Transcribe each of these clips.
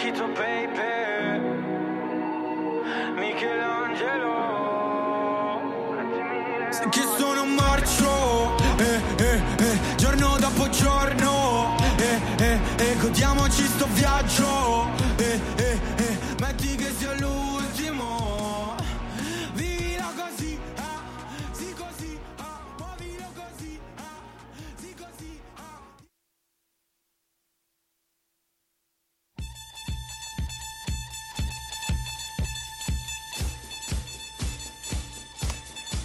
Chito baby Michelangelo. Che sono un marcio eh, eh, eh, Giorno dopo giorno eh, eh, eh, Godiamoci sto viaggio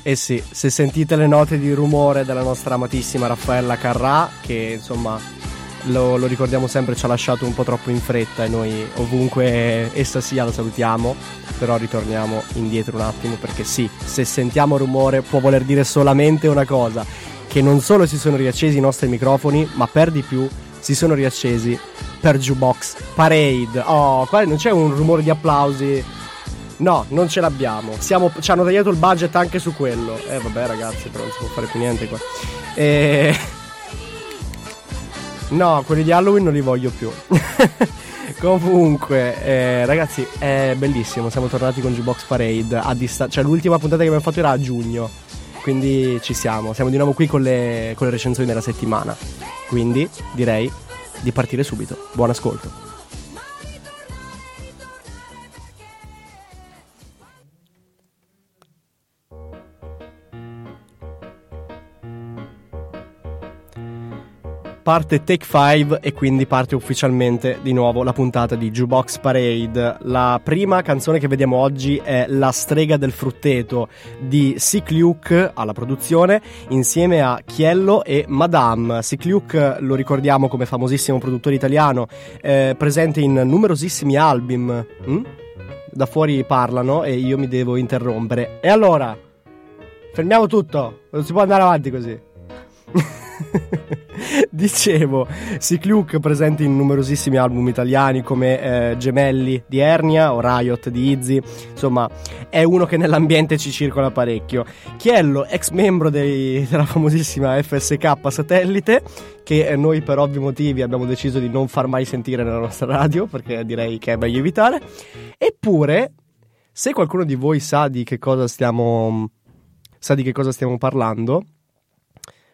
Eh sì, se sentite le note di rumore della nostra amatissima Raffaella Carrà, che insomma lo, lo ricordiamo sempre, ci ha lasciato un po' troppo in fretta e noi ovunque essa sia la salutiamo, però ritorniamo indietro un attimo perché sì, se sentiamo rumore può voler dire solamente una cosa, che non solo si sono riaccesi i nostri microfoni, ma per di più si sono riaccesi per Jukebox Parade. Oh, qua non c'è un rumore di applausi. No, non ce l'abbiamo. Siamo, ci hanno tagliato il budget anche su quello. Eh vabbè ragazzi, però non si può fare più niente qua. E... No, quelli di Halloween non li voglio più. Comunque, eh, ragazzi, è bellissimo. Siamo tornati con Jukebox Parade a distanza. Cioè, l'ultima puntata che abbiamo fatto era a giugno. Quindi ci siamo. Siamo di nuovo qui con le, con le recensioni della settimana. Quindi direi di partire subito. Buon ascolto. Parte Take 5 e quindi parte ufficialmente di nuovo la puntata di Jukebox Parade. La prima canzone che vediamo oggi è La strega del frutteto di Sick Luke alla produzione insieme a Chiello e Madame. Sick Luke lo ricordiamo come famosissimo produttore italiano, eh, presente in numerosissimi album. Mm? Da fuori parlano e io mi devo interrompere. E allora? Fermiamo tutto, non si può andare avanti così. Dicevo, Sick Luke presente in numerosissimi album italiani come eh, Gemelli di Ernia o Riot di Izzy, insomma è uno che nell'ambiente ci circola parecchio. Chiello, ex membro dei, della famosissima FSK Satellite, che eh, noi per ovvi motivi abbiamo deciso di non far mai sentire nella nostra radio perché direi che è meglio evitare. Eppure, se qualcuno di voi sa di che cosa stiamo, sa di che cosa stiamo parlando,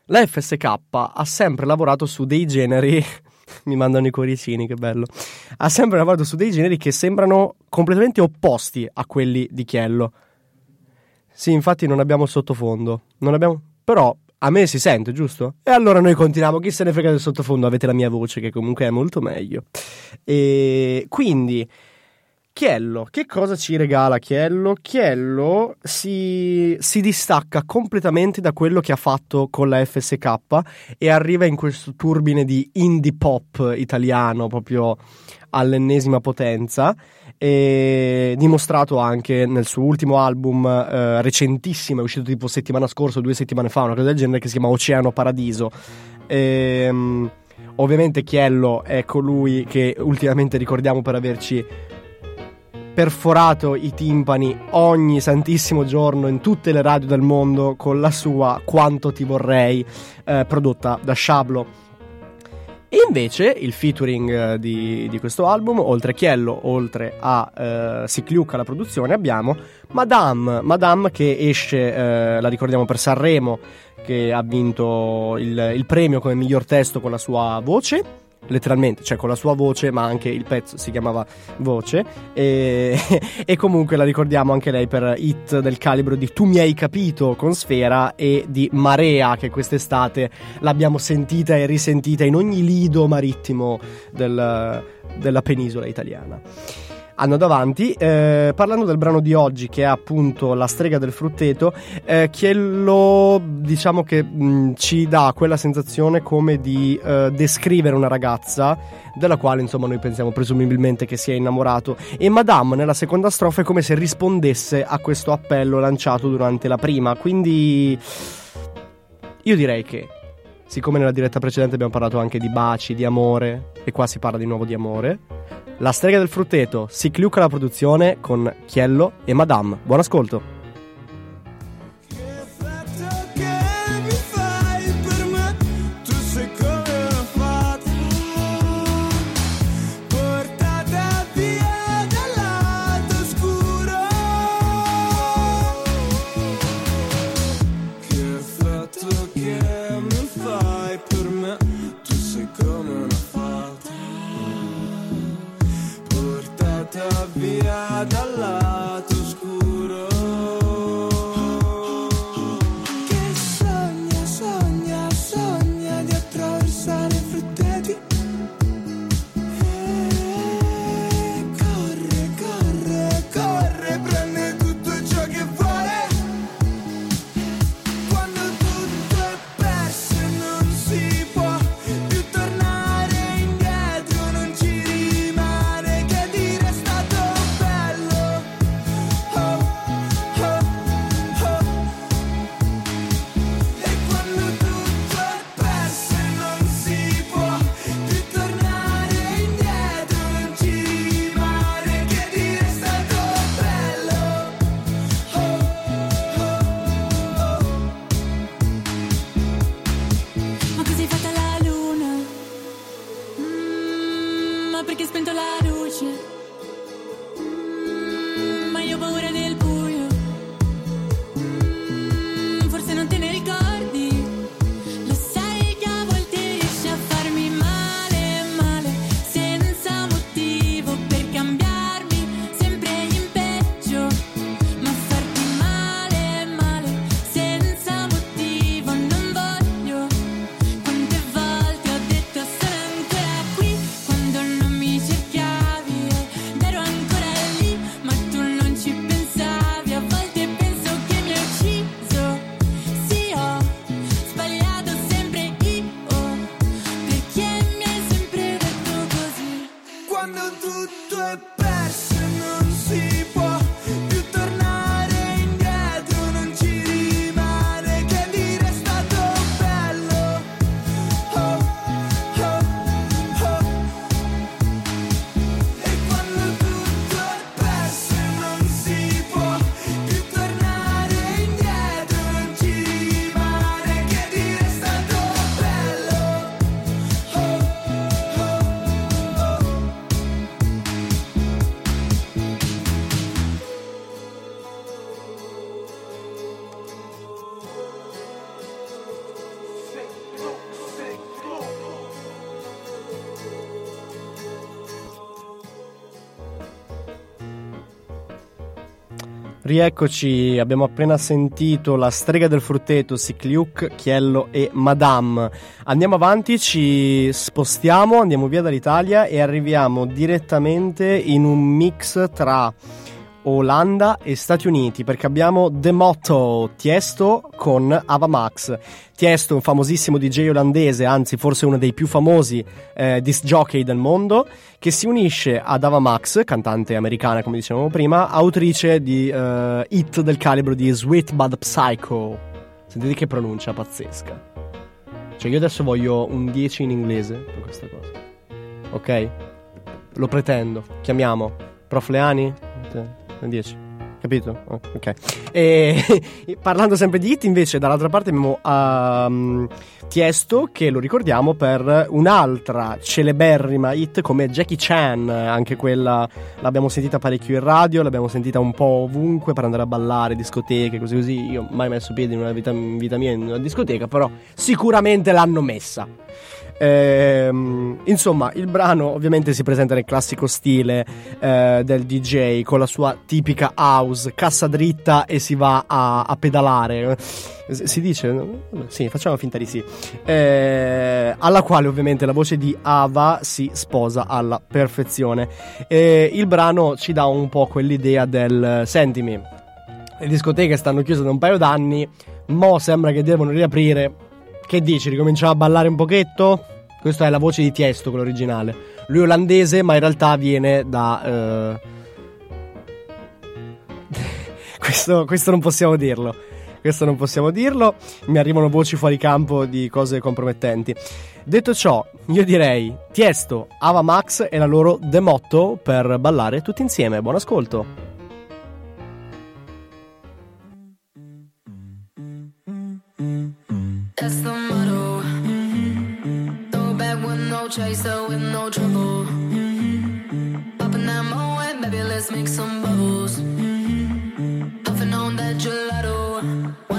la FSK ha sempre lavorato su dei generi. Mi mandano i cuoricini, che bello. Ha sempre lavorato su dei generi che sembrano completamente opposti a quelli di Chiello. Sì, infatti non abbiamo sottofondo. Non abbiamo. Però a me si sente, giusto? E allora noi continuiamo. Chi se ne frega del sottofondo? Avete la mia voce, che comunque è molto meglio. E quindi. Chiello, che cosa ci regala Chiello? Chiello si, si, distacca completamente da quello che ha fatto con la FSK e arriva in questo turbine di indie pop italiano proprio all'ennesima potenza e dimostrato anche nel suo ultimo album eh, recentissimo, è uscito tipo settimana scorsa o due settimane fa, una cosa del genere che si chiama Oceano Paradiso. E, um, ovviamente Chiello è colui che ultimamente ricordiamo per averci perforato i timpani ogni santissimo giorno in tutte le radio del mondo con la sua Quanto ti vorrei eh, prodotta da Shablo. E invece il featuring eh, di, di, questo album, oltre a Chiello, oltre a eh, Sick Luke alla produzione, abbiamo Madame, Madame che esce, eh, la ricordiamo per Sanremo, che ha vinto il, il premio come miglior testo con la sua voce letteralmente, cioè con la sua voce, ma anche il pezzo si chiamava Voce. E, e, comunque la ricordiamo anche lei per hit del calibro di Tu mi hai capito con Sfera e di Marea, che quest'estate l'abbiamo sentita e risentita in ogni lido marittimo del, della penisola italiana hanno davanti. Eh, parlando del brano di oggi, che è appunto La strega del frutteto, eh, Chiello diciamo che mh, ci dà quella sensazione come di eh, descrivere una ragazza della quale insomma noi pensiamo presumibilmente che sia innamorato e Madame nella seconda strofa è come se rispondesse a questo appello lanciato durante la prima quindi io direi che siccome nella diretta precedente abbiamo parlato anche di baci, di amore e qua si parla di nuovo di amore la strega del frutteto, Sick Luke alla produzione con Chiello e Madame. Buon ascolto. Rieccoci, abbiamo appena sentito la strega del frutteto, Sicliuc, Chiello e Madame. Andiamo avanti, ci spostiamo, andiamo via dall'Italia e arriviamo direttamente in un mix tra Olanda e Stati Uniti perché abbiamo The Motto Tiesto con Ava Max. Tiesto, un famosissimo DJ olandese, anzi forse uno dei più famosi eh, disc jockey del mondo, che si unisce ad Ava Max, cantante americana come dicevamo prima, autrice di eh, hit del calibro di Sweet Bad Psycho. Sentite che pronuncia pazzesca. Cioè io adesso voglio un 10 in inglese per questa cosa. Ok? Lo pretendo. Chiamiamo Prof Leani? 10. Capito? Oh, ok. E parlando sempre di hit, invece, dall'altra parte abbiamo um, Tiesto, che lo ricordiamo per un'altra celeberrima hit come Jackie Chan. Anche quella l'abbiamo sentita parecchio in radio, l'abbiamo sentita un po' ovunque per andare a ballare, discoteche, così così. Io ho mai messo piede in una vita, in vita mia in una discoteca, però sicuramente l'hanno messa. Ehm, insomma, il brano ovviamente si presenta nel classico stile eh, del DJ con la sua tipica house, cassa dritta e si va a, a pedalare. Si dice? Vabbè, Sì, facciamo finta di sì. Eh, alla quale ovviamente la voce di Ava si sposa alla perfezione. E il brano ci dà un po' quell'idea del sentimi, le discoteche stanno chiuse da un paio d'anni, mo sembra che devono riaprire. Che dici, ricominciamo a ballare un pochetto? Questa è la voce di Tiesto, quello originale. Lui è olandese, ma in realtà viene da... eh, questo, questo non possiamo dirlo. Questo non possiamo dirlo. Mi arrivano voci fuori campo di cose compromettenti. Detto ciò, io direi Tiesto, Ava Max e la loro The Motto per ballare tutti insieme. Buon ascolto. That's chaser, with no trouble. Popping that moe, baby, let's make some bubbles. Puffing on that gelato.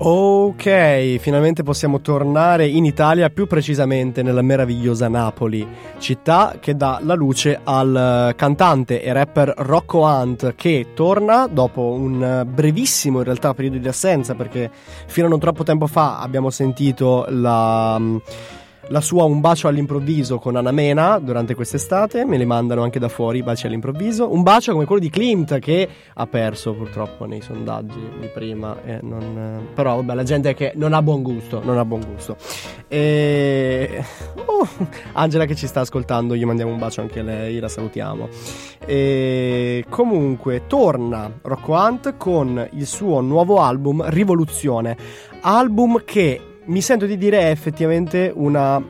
Ok, finalmente possiamo tornare in Italia, più precisamente nella meravigliosa Napoli, città che dà la luce al eh, cantante e rapper Rocco Hunt che torna dopo un eh, brevissimo in realtà periodo di assenza perché fino a non troppo tempo fa abbiamo sentito la mm, la sua Un bacio all'improvviso con Anna Mena durante quest'estate, me li mandano anche da fuori i baci all'improvviso. Un bacio come quello di Klimt che ha perso purtroppo nei sondaggi di prima, eh, non- però vabbè la gente che non ha buon gusto, non ha buon gusto. E... Oh, Angela che ci sta ascoltando, gli mandiamo un bacio anche a lei, la salutiamo. E comunque torna Rocco Hunt con il suo nuovo album Rivoluzione, album che mi sento di dire è effettivamente una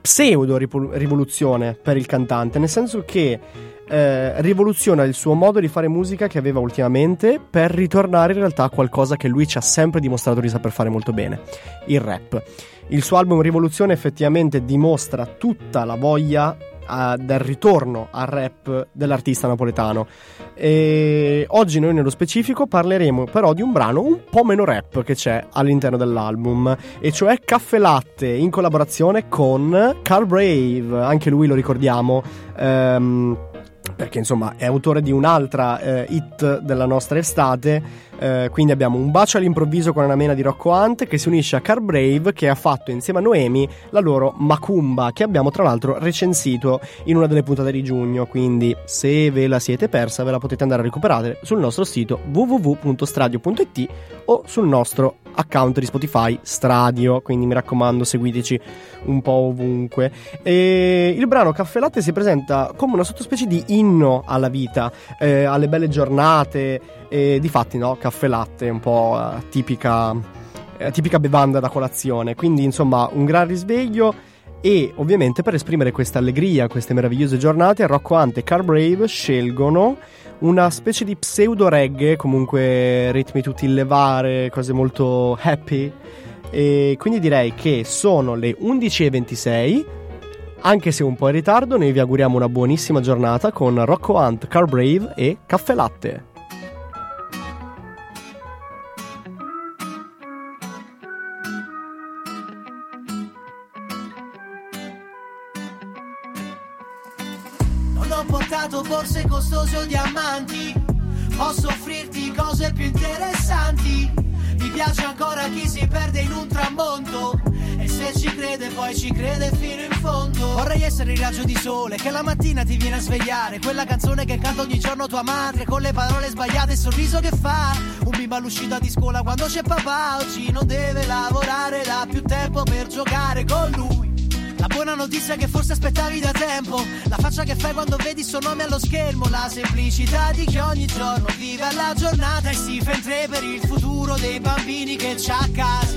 pseudo rivoluzione per il cantante, nel senso che eh, rivoluziona il suo modo di fare musica che aveva ultimamente per ritornare in realtà a qualcosa che lui ci ha sempre dimostrato di saper fare molto bene, il rap. Il suo album Rivoluzione effettivamente dimostra tutta la voglia eh, del ritorno al rap dell'artista napoletano. E oggi noi nello specifico parleremo però di un brano un po' meno rap che c'è all'interno dell'album, e cioè Caffè Latte in collaborazione con Carl Brave, anche lui lo ricordiamo. ehm, perché insomma è autore di un'altra eh, hit della nostra estate. eh, quindi abbiamo un bacio all'improvviso con una mena di Rocco Hunt che si unisce a Car Brave che ha fatto insieme a Noemi la loro Macumba che abbiamo tra l'altro recensito in una delle puntate di giugno. Quindi se ve la siete persa ve la potete andare a recuperare sul nostro sito www.stradio.it o sul nostro account di Spotify Stradio. Quindi mi raccomando seguiteci un po' ovunque. E il brano Caffè Latte si presenta come una sottospecie di inno alla vita, eh, alle belle giornate. E difatti, no, caffè latte è un po' tipica, eh, tipica bevanda da colazione. Quindi, insomma, un gran risveglio. E ovviamente per esprimere questa allegria, queste meravigliose giornate, Rocco Hunt e Car Brave scelgono una specie di pseudo reggae, comunque ritmi tutti in levare, cose molto happy. E quindi direi che sono le 11.26. Anche se un po' in ritardo, noi vi auguriamo una buonissima giornata con Rocco Hunt, Car Brave e Caffè Latte. Poi ci crede fino in fondo. Vorrei essere il raggio di sole che la mattina ti viene a svegliare. Quella canzone che canta ogni giorno tua madre, con le parole sbagliate e il sorriso che fa. Un bimbo all'uscita di scuola quando c'è papà, oggi non deve lavorare, da più tempo per giocare con lui. La buona notizia che forse aspettavi da tempo La faccia che fai quando vedi il suo nome allo schermo La semplicità di chi ogni giorno vive la giornata E si fa in tre per il futuro dei bambini che c'ha a casa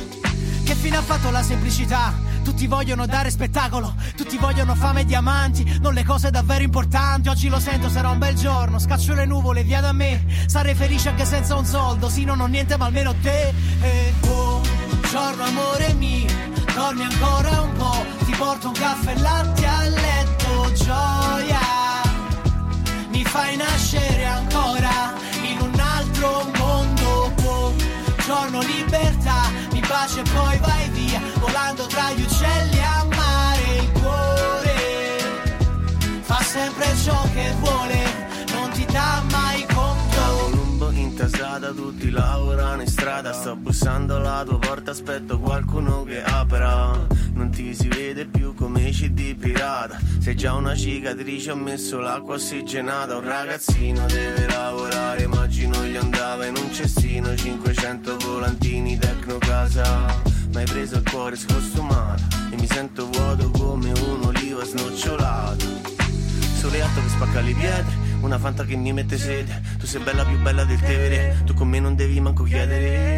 Che fine ha fatto la semplicità? Tutti vogliono dare spettacolo, tutti vogliono fame e diamanti, non le cose davvero importanti. Oggi lo sento, sarà un bel giorno. Scaccio le nuvole, via da me. Sarei felice anche senza un soldo. Sì, non ho niente, ma almeno te. E buongiorno, amore mio. Dormi ancora un po', ti porto un caffè e latte a letto, gioia. Mi fai nascere ancora in un altro mondo. Buongiorno, libertà, mi baci e poi vai via, volando tra gli uccelli a mare. Il cuore fa sempre ciò che vuole, non ti dà mai conto. Colombo intasata, tutti lavorano in strada Sto bussando alla tua porta, aspetto qualcuno che apra Non ti si vede più come CD pirata. Sei già una cicatrice, ho messo l'acqua ossigenata. Un ragazzino deve lavorare, immagino gli andava in un cestino. 500 volantini, tecno casa. Ma hai preso il cuore scostumato. E mi sento vuoto come un'oliva snocciolato. Sole alto che spacca le pietre Una fanta che mi mette sede Tu sei bella più bella del Tevere Tu con me non devi manco chiedere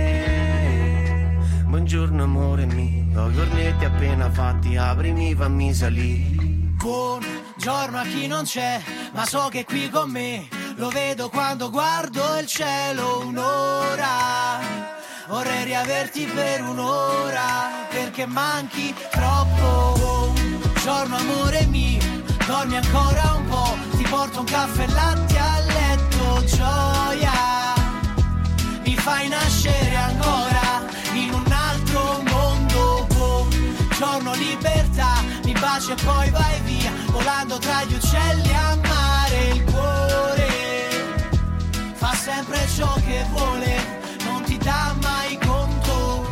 Buongiorno amore mio Ho i cornetti appena fatti Aprimi fammi salire Buongiorno a chi non c'è, ma so che qui con me. Lo vedo quando guardo il cielo un'ora. Vorrei riaverti per un'ora, perché manchi troppo. Buongiorno amore mio, dormi ancora un po'. Ti porto un caffè e latte a letto, gioia. Mi fai nascere ancora Buongiorno libertà, mi baci e poi vai via, volando tra gli uccelli a mare. Il cuore fa sempre ciò che vuole, non ti dà mai conto.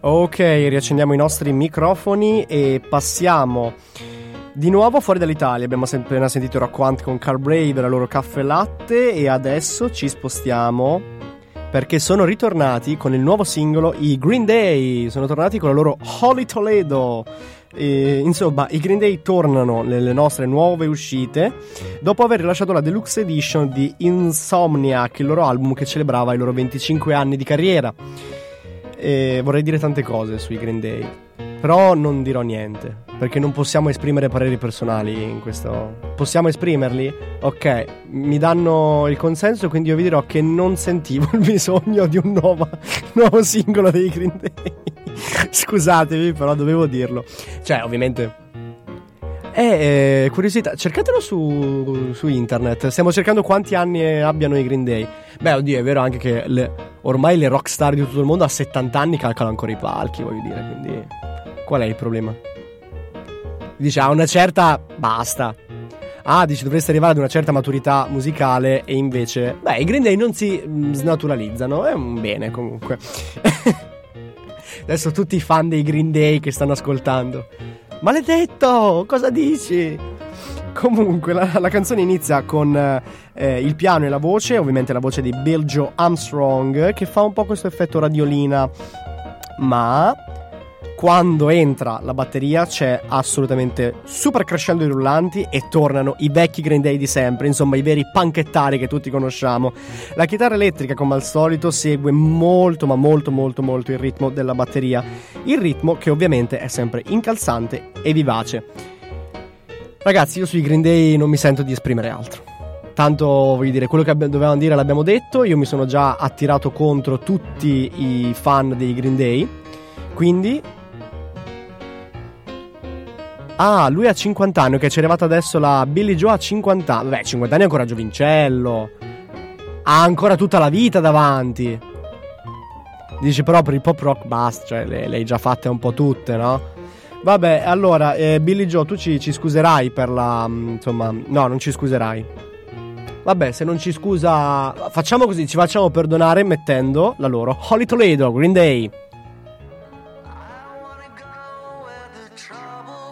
Ok, riaccendiamo i nostri microfoni e passiamo di nuovo fuori dall'Italia. Abbiamo appena sentito Rock con Car Brave, la loro caffè latte e adesso ci spostiamo perché sono ritornati con il nuovo singolo i Green Day. Sono tornati con la loro Holy Toledo. E, insomma, i Green Day tornano nelle nostre nuove uscite dopo aver rilasciato la deluxe edition di Insomniac, il loro album che celebrava i loro 25 anni di carriera. E vorrei dire tante cose sui Green Day, però non dirò niente, perché non possiamo esprimere pareri personali in questo... Possiamo esprimerli? Ok, mi danno il consenso, quindi io vi dirò che non sentivo il bisogno di un nuovo, nuovo singolo dei Green Day. Scusatevi, però dovevo dirlo. Cioè, ovviamente... Eh, eh, curiosità, cercatelo su, su internet. Stiamo cercando quanti anni abbiano i Green Day. Beh, oddio, è vero anche che le- ormai le rockstar di tutto il mondo a 70 anni calcolano ancora i palchi, voglio dire. Quindi, qual è il problema? Dice, a una certa. basta. Ah, dici, dovresti arrivare ad una certa maturità musicale e invece. Beh, i Green Day non si mm, snaturalizzano. È un bene comunque. Adesso tutti i fan dei Green Day che stanno ascoltando. Maledetto, cosa dici? Comunque, la, la canzone inizia con eh, il piano e la voce, ovviamente la voce di Bill Joe Armstrong, che fa un po' questo effetto radiolina, ma quando entra la batteria c'è assolutamente super crescendo i rullanti e tornano i vecchi Green Day di sempre, insomma i veri panchettari che tutti conosciamo. La chitarra elettrica, come al solito, segue molto ma molto molto molto il ritmo della batteria, il ritmo che ovviamente è sempre incalzante e vivace. Ragazzi, io sui Green Day non mi sento di esprimere altro. Tanto voglio dire, quello che abbi- dovevamo dire l'abbiamo detto, io mi sono già attirato contro tutti i fan dei Green Day, quindi Ah, lui ha 50 anni, ok, ci è arrivata adesso la Billy Joe a 50 anni. Beh, 50 anni è ancora giovincello. Ha ancora tutta la vita davanti. Dici però per il pop rock basta, cioè le, le hai già fatte un po' tutte, no? Vabbè, allora, eh, Billy Joe, tu ci, ci scuserai per la... mm, insomma, no, non ci scuserai. Vabbè, se non ci scusa, facciamo così, ci facciamo perdonare mettendo la loro Holy Toledo, Green Day. I wanna go where the trouble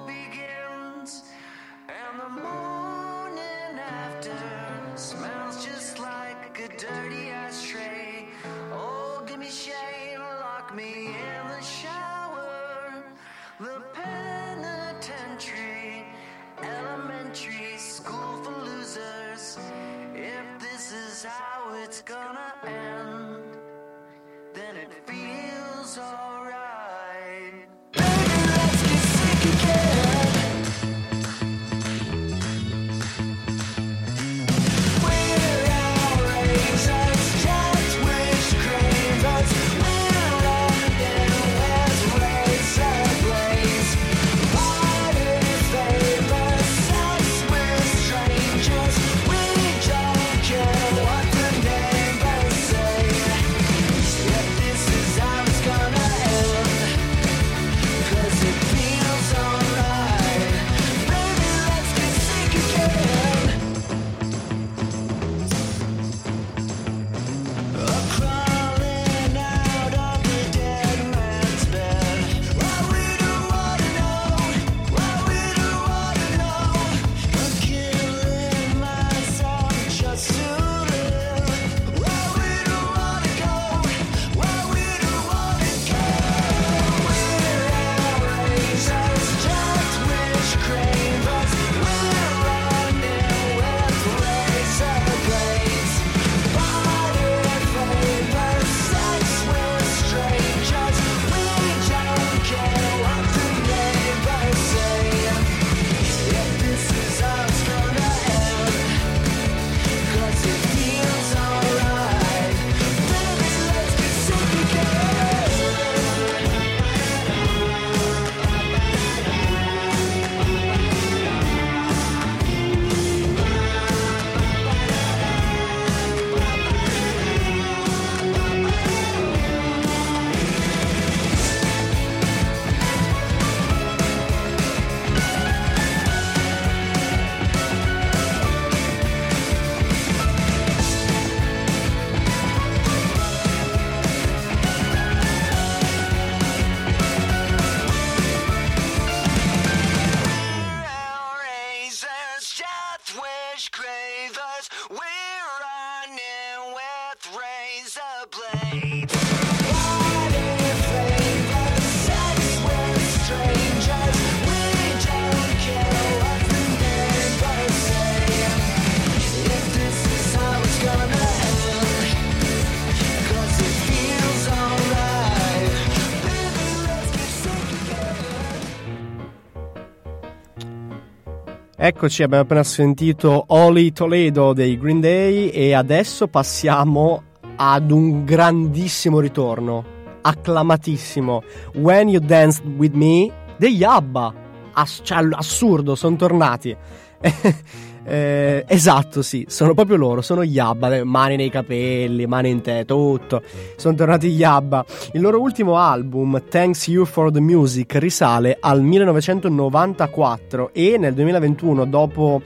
Eccoci, abbiamo appena sentito Holy Toledo dei Green Day e adesso passiamo ad un grandissimo ritorno, acclamatissimo. When You Danced With Me degli ABBA. Ass- cioè, assurdo, sono tornati. Eh, esatto, sì, sono proprio loro, sono gli ABBA, eh, mani nei capelli, mani in te, tutto. Sono tornati gli ABBA. Il loro ultimo album, Thanks You for the Music, risale al 1994 e nel 2021, dopo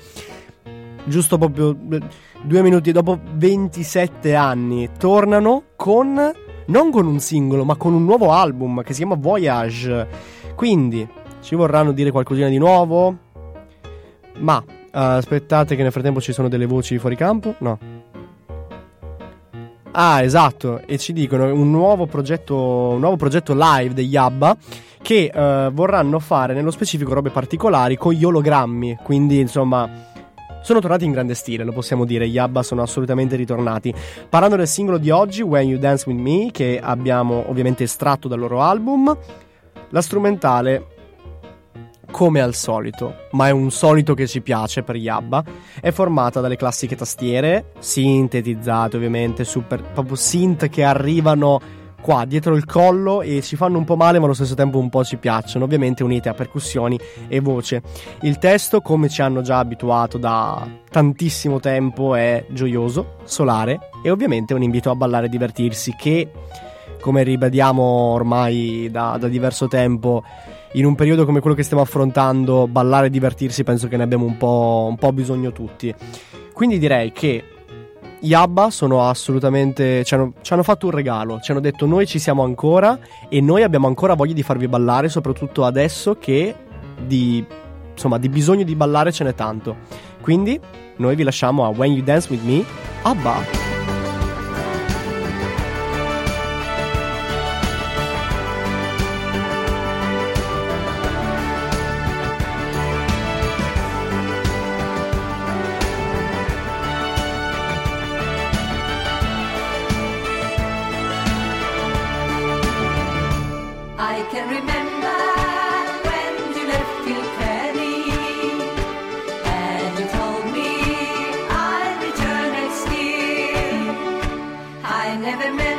giusto proprio eh, due minuti dopo 27 anni, tornano con non con un singolo, ma con un nuovo album che si chiama Voyage. Quindi ci vorranno dire qualcosina di nuovo? Ma aspettate che nel frattempo ci sono delle voci fuori campo? No. Ah, esatto, e ci dicono un nuovo progetto, un nuovo progetto live degli ABBA che eh, vorranno fare nello specifico robe particolari con gli ologrammi, quindi insomma sono tornati in grande stile, lo possiamo dire, gli ABBA sono assolutamente ritornati. Parlando del singolo di oggi, When You Dance With Me, che abbiamo ovviamente estratto dal loro album, la strumentale come al solito, ma è un solito che ci piace per gli ABBA, è formata dalle classiche tastiere, sintetizzate ovviamente, super, proprio synth che arrivano qua dietro il collo e ci fanno un po' male ma allo stesso tempo un po' ci piacciono, ovviamente unite a percussioni e voce. Il testo, come ci hanno già abituato da tantissimo tempo, è gioioso, solare e ovviamente un invito a ballare e divertirsi che, come ribadiamo ormai da, da diverso tempo, in un periodo come quello che stiamo affrontando, ballare e divertirsi penso che ne abbiamo un po', un po' bisogno tutti. Quindi direi che gli ABBA sono assolutamente. Ci hanno, ci hanno fatto un regalo. Ci hanno detto: Noi ci siamo ancora e noi abbiamo ancora voglia di farvi ballare, soprattutto adesso che di, insomma, di bisogno di ballare ce n'è tanto. Quindi, noi vi lasciamo a When You Dance With Me, ABBA. Never meant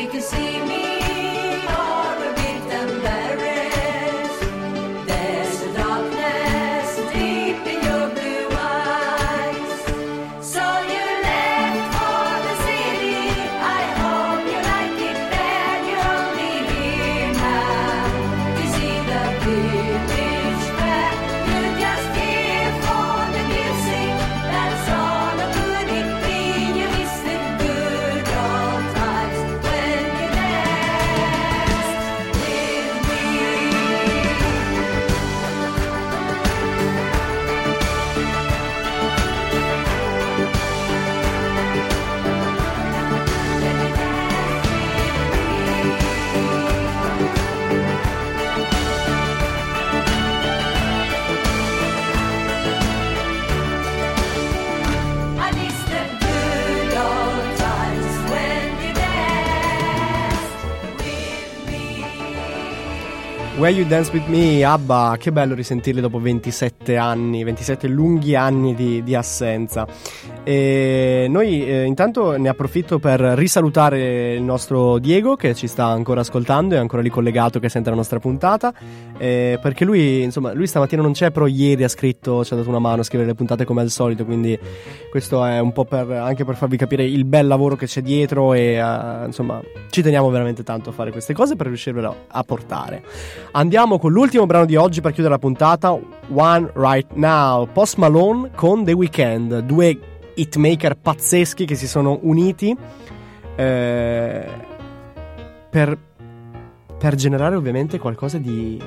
Happy to see me Where You Dance With Me, Abba, che bello risentirli dopo 27 anni, 27 lunghi anni di, di assenza. E noi eh, intanto ne approfitto per risalutare il nostro Diego che ci sta ancora ascoltando, è ancora lì collegato che sente la nostra puntata, eh, perché lui, insomma, lui stamattina non c'è, però ieri ha scritto, ci ha dato una mano a scrivere le puntate come al solito, quindi questo è un po' per, anche per farvi capire il bel lavoro che c'è dietro e eh, insomma ci teniamo veramente tanto a fare queste cose per riuscirvelo a portare. Andiamo con l'ultimo brano di oggi per chiudere la puntata, One Right Now, Post Malone con The Weeknd, due hitmaker pazzeschi che si sono uniti eh, per, per generare ovviamente qualcosa di,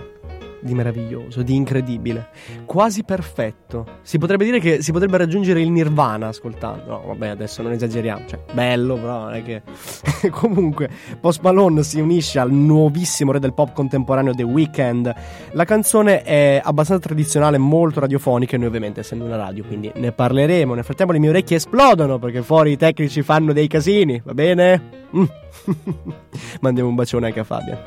di meraviglioso, di incredibile, quasi perfetto. Si potrebbe dire che si potrebbe raggiungere il nirvana ascoltando. No, vabbè, adesso non esageriamo, cioè bello, però non è che comunque Post Malone si unisce al nuovissimo re del pop contemporaneo The Weeknd. La canzone è abbastanza tradizionale, molto radiofonica e noi ovviamente essendo una radio, quindi ne parleremo. Nel frattempo le mie orecchie esplodono perché fuori i tecnici fanno dei casini, va bene? Mm. Mandiamo un bacione anche a Fabian.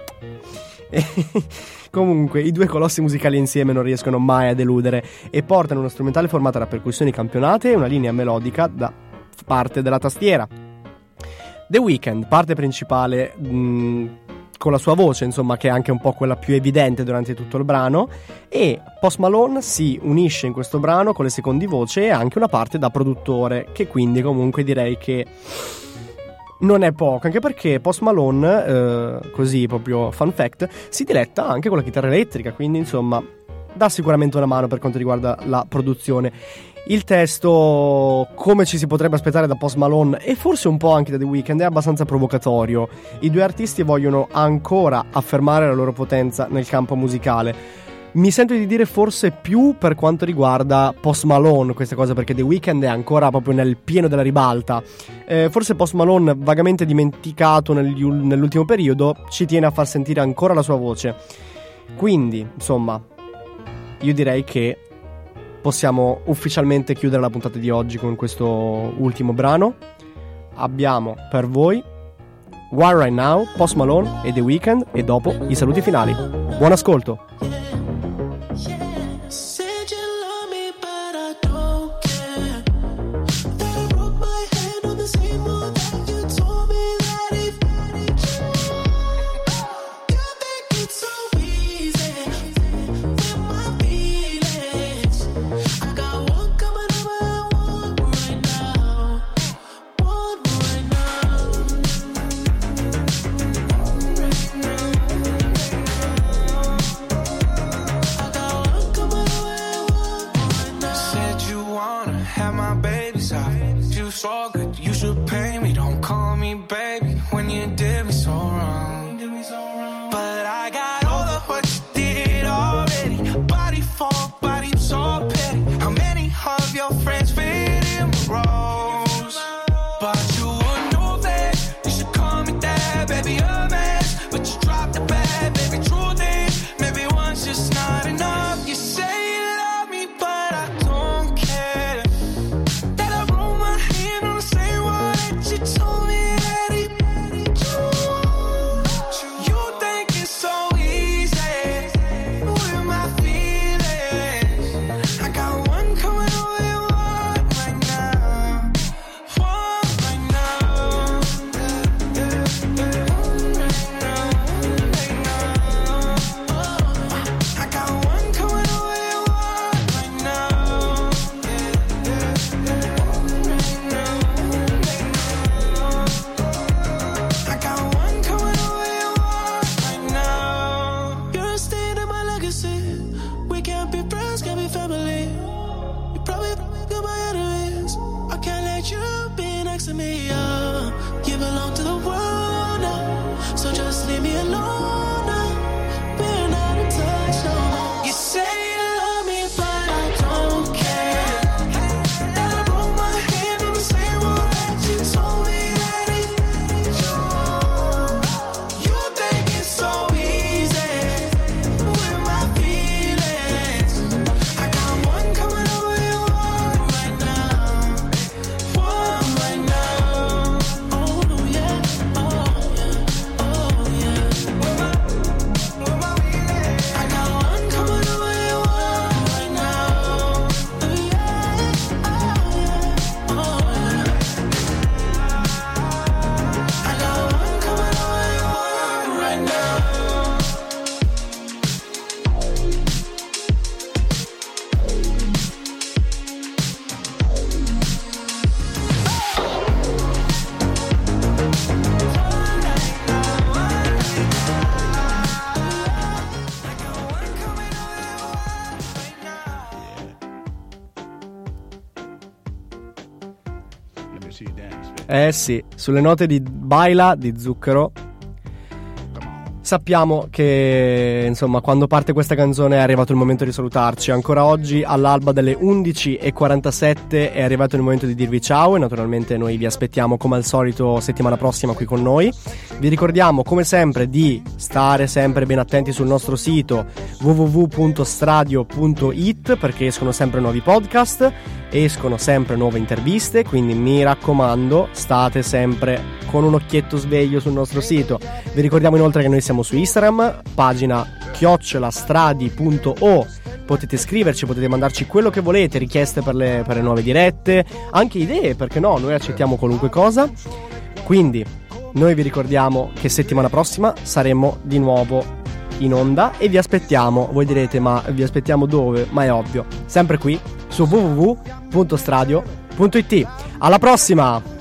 Comunque, i due colossi musicali insieme non riescono mai a deludere e portano uno strumentale formato da percussioni campionate e una linea melodica da parte della tastiera. The Weeknd, parte principale mh, con la sua voce, insomma, che è anche un po' quella più evidente durante tutto il brano, e Post Malone si unisce in questo brano con le secondi voci e anche una parte da produttore, che quindi comunque direi che non è poco, anche perché Post Malone, eh, così proprio fun fact, si diletta anche con la chitarra elettrica, quindi insomma dà sicuramente una mano per quanto riguarda la produzione. Il testo, come ci si potrebbe aspettare da Post Malone e forse un po' anche da The Weeknd, è abbastanza provocatorio. I due artisti vogliono ancora affermare la loro potenza nel campo musicale. Mi sento di dire forse più per quanto riguarda Post Malone questa cosa perché The Weeknd è ancora proprio nel pieno della ribalta. Eh, forse Post Malone, vagamente dimenticato nell'ultimo periodo, ci tiene a far sentire ancora la sua voce. Quindi, insomma, io direi che possiamo ufficialmente chiudere la puntata di oggi con questo ultimo brano. Abbiamo per voi War Right Now, Post Malone e The Weeknd e dopo i saluti finali. Buon ascolto! Sì, sulle note di Baila di Zucchero sappiamo che insomma quando parte questa canzone è arrivato il momento di salutarci. Ancora oggi all'alba delle 11.47 è arrivato il momento di dirvi ciao e naturalmente noi vi aspettiamo come al solito settimana prossima qui con noi. Vi ricordiamo come sempre di stare sempre ben attenti sul nostro sito www.stradio.it perché escono sempre nuovi podcast, escono sempre nuove interviste, quindi mi raccomando state sempre con un occhietto sveglio sul nostro sito. Vi ricordiamo inoltre che noi siamo su Instagram, pagina chiocciolastradi.o potete scriverci, potete mandarci quello che volete, richieste per le, per le nuove dirette, anche idee, perché no, noi accettiamo qualunque cosa. Quindi noi vi ricordiamo che settimana prossima saremo di nuovo in onda e vi aspettiamo. Voi direte ma vi aspettiamo dove? Ma è ovvio, sempre qui su www.stradio.it. Alla prossima!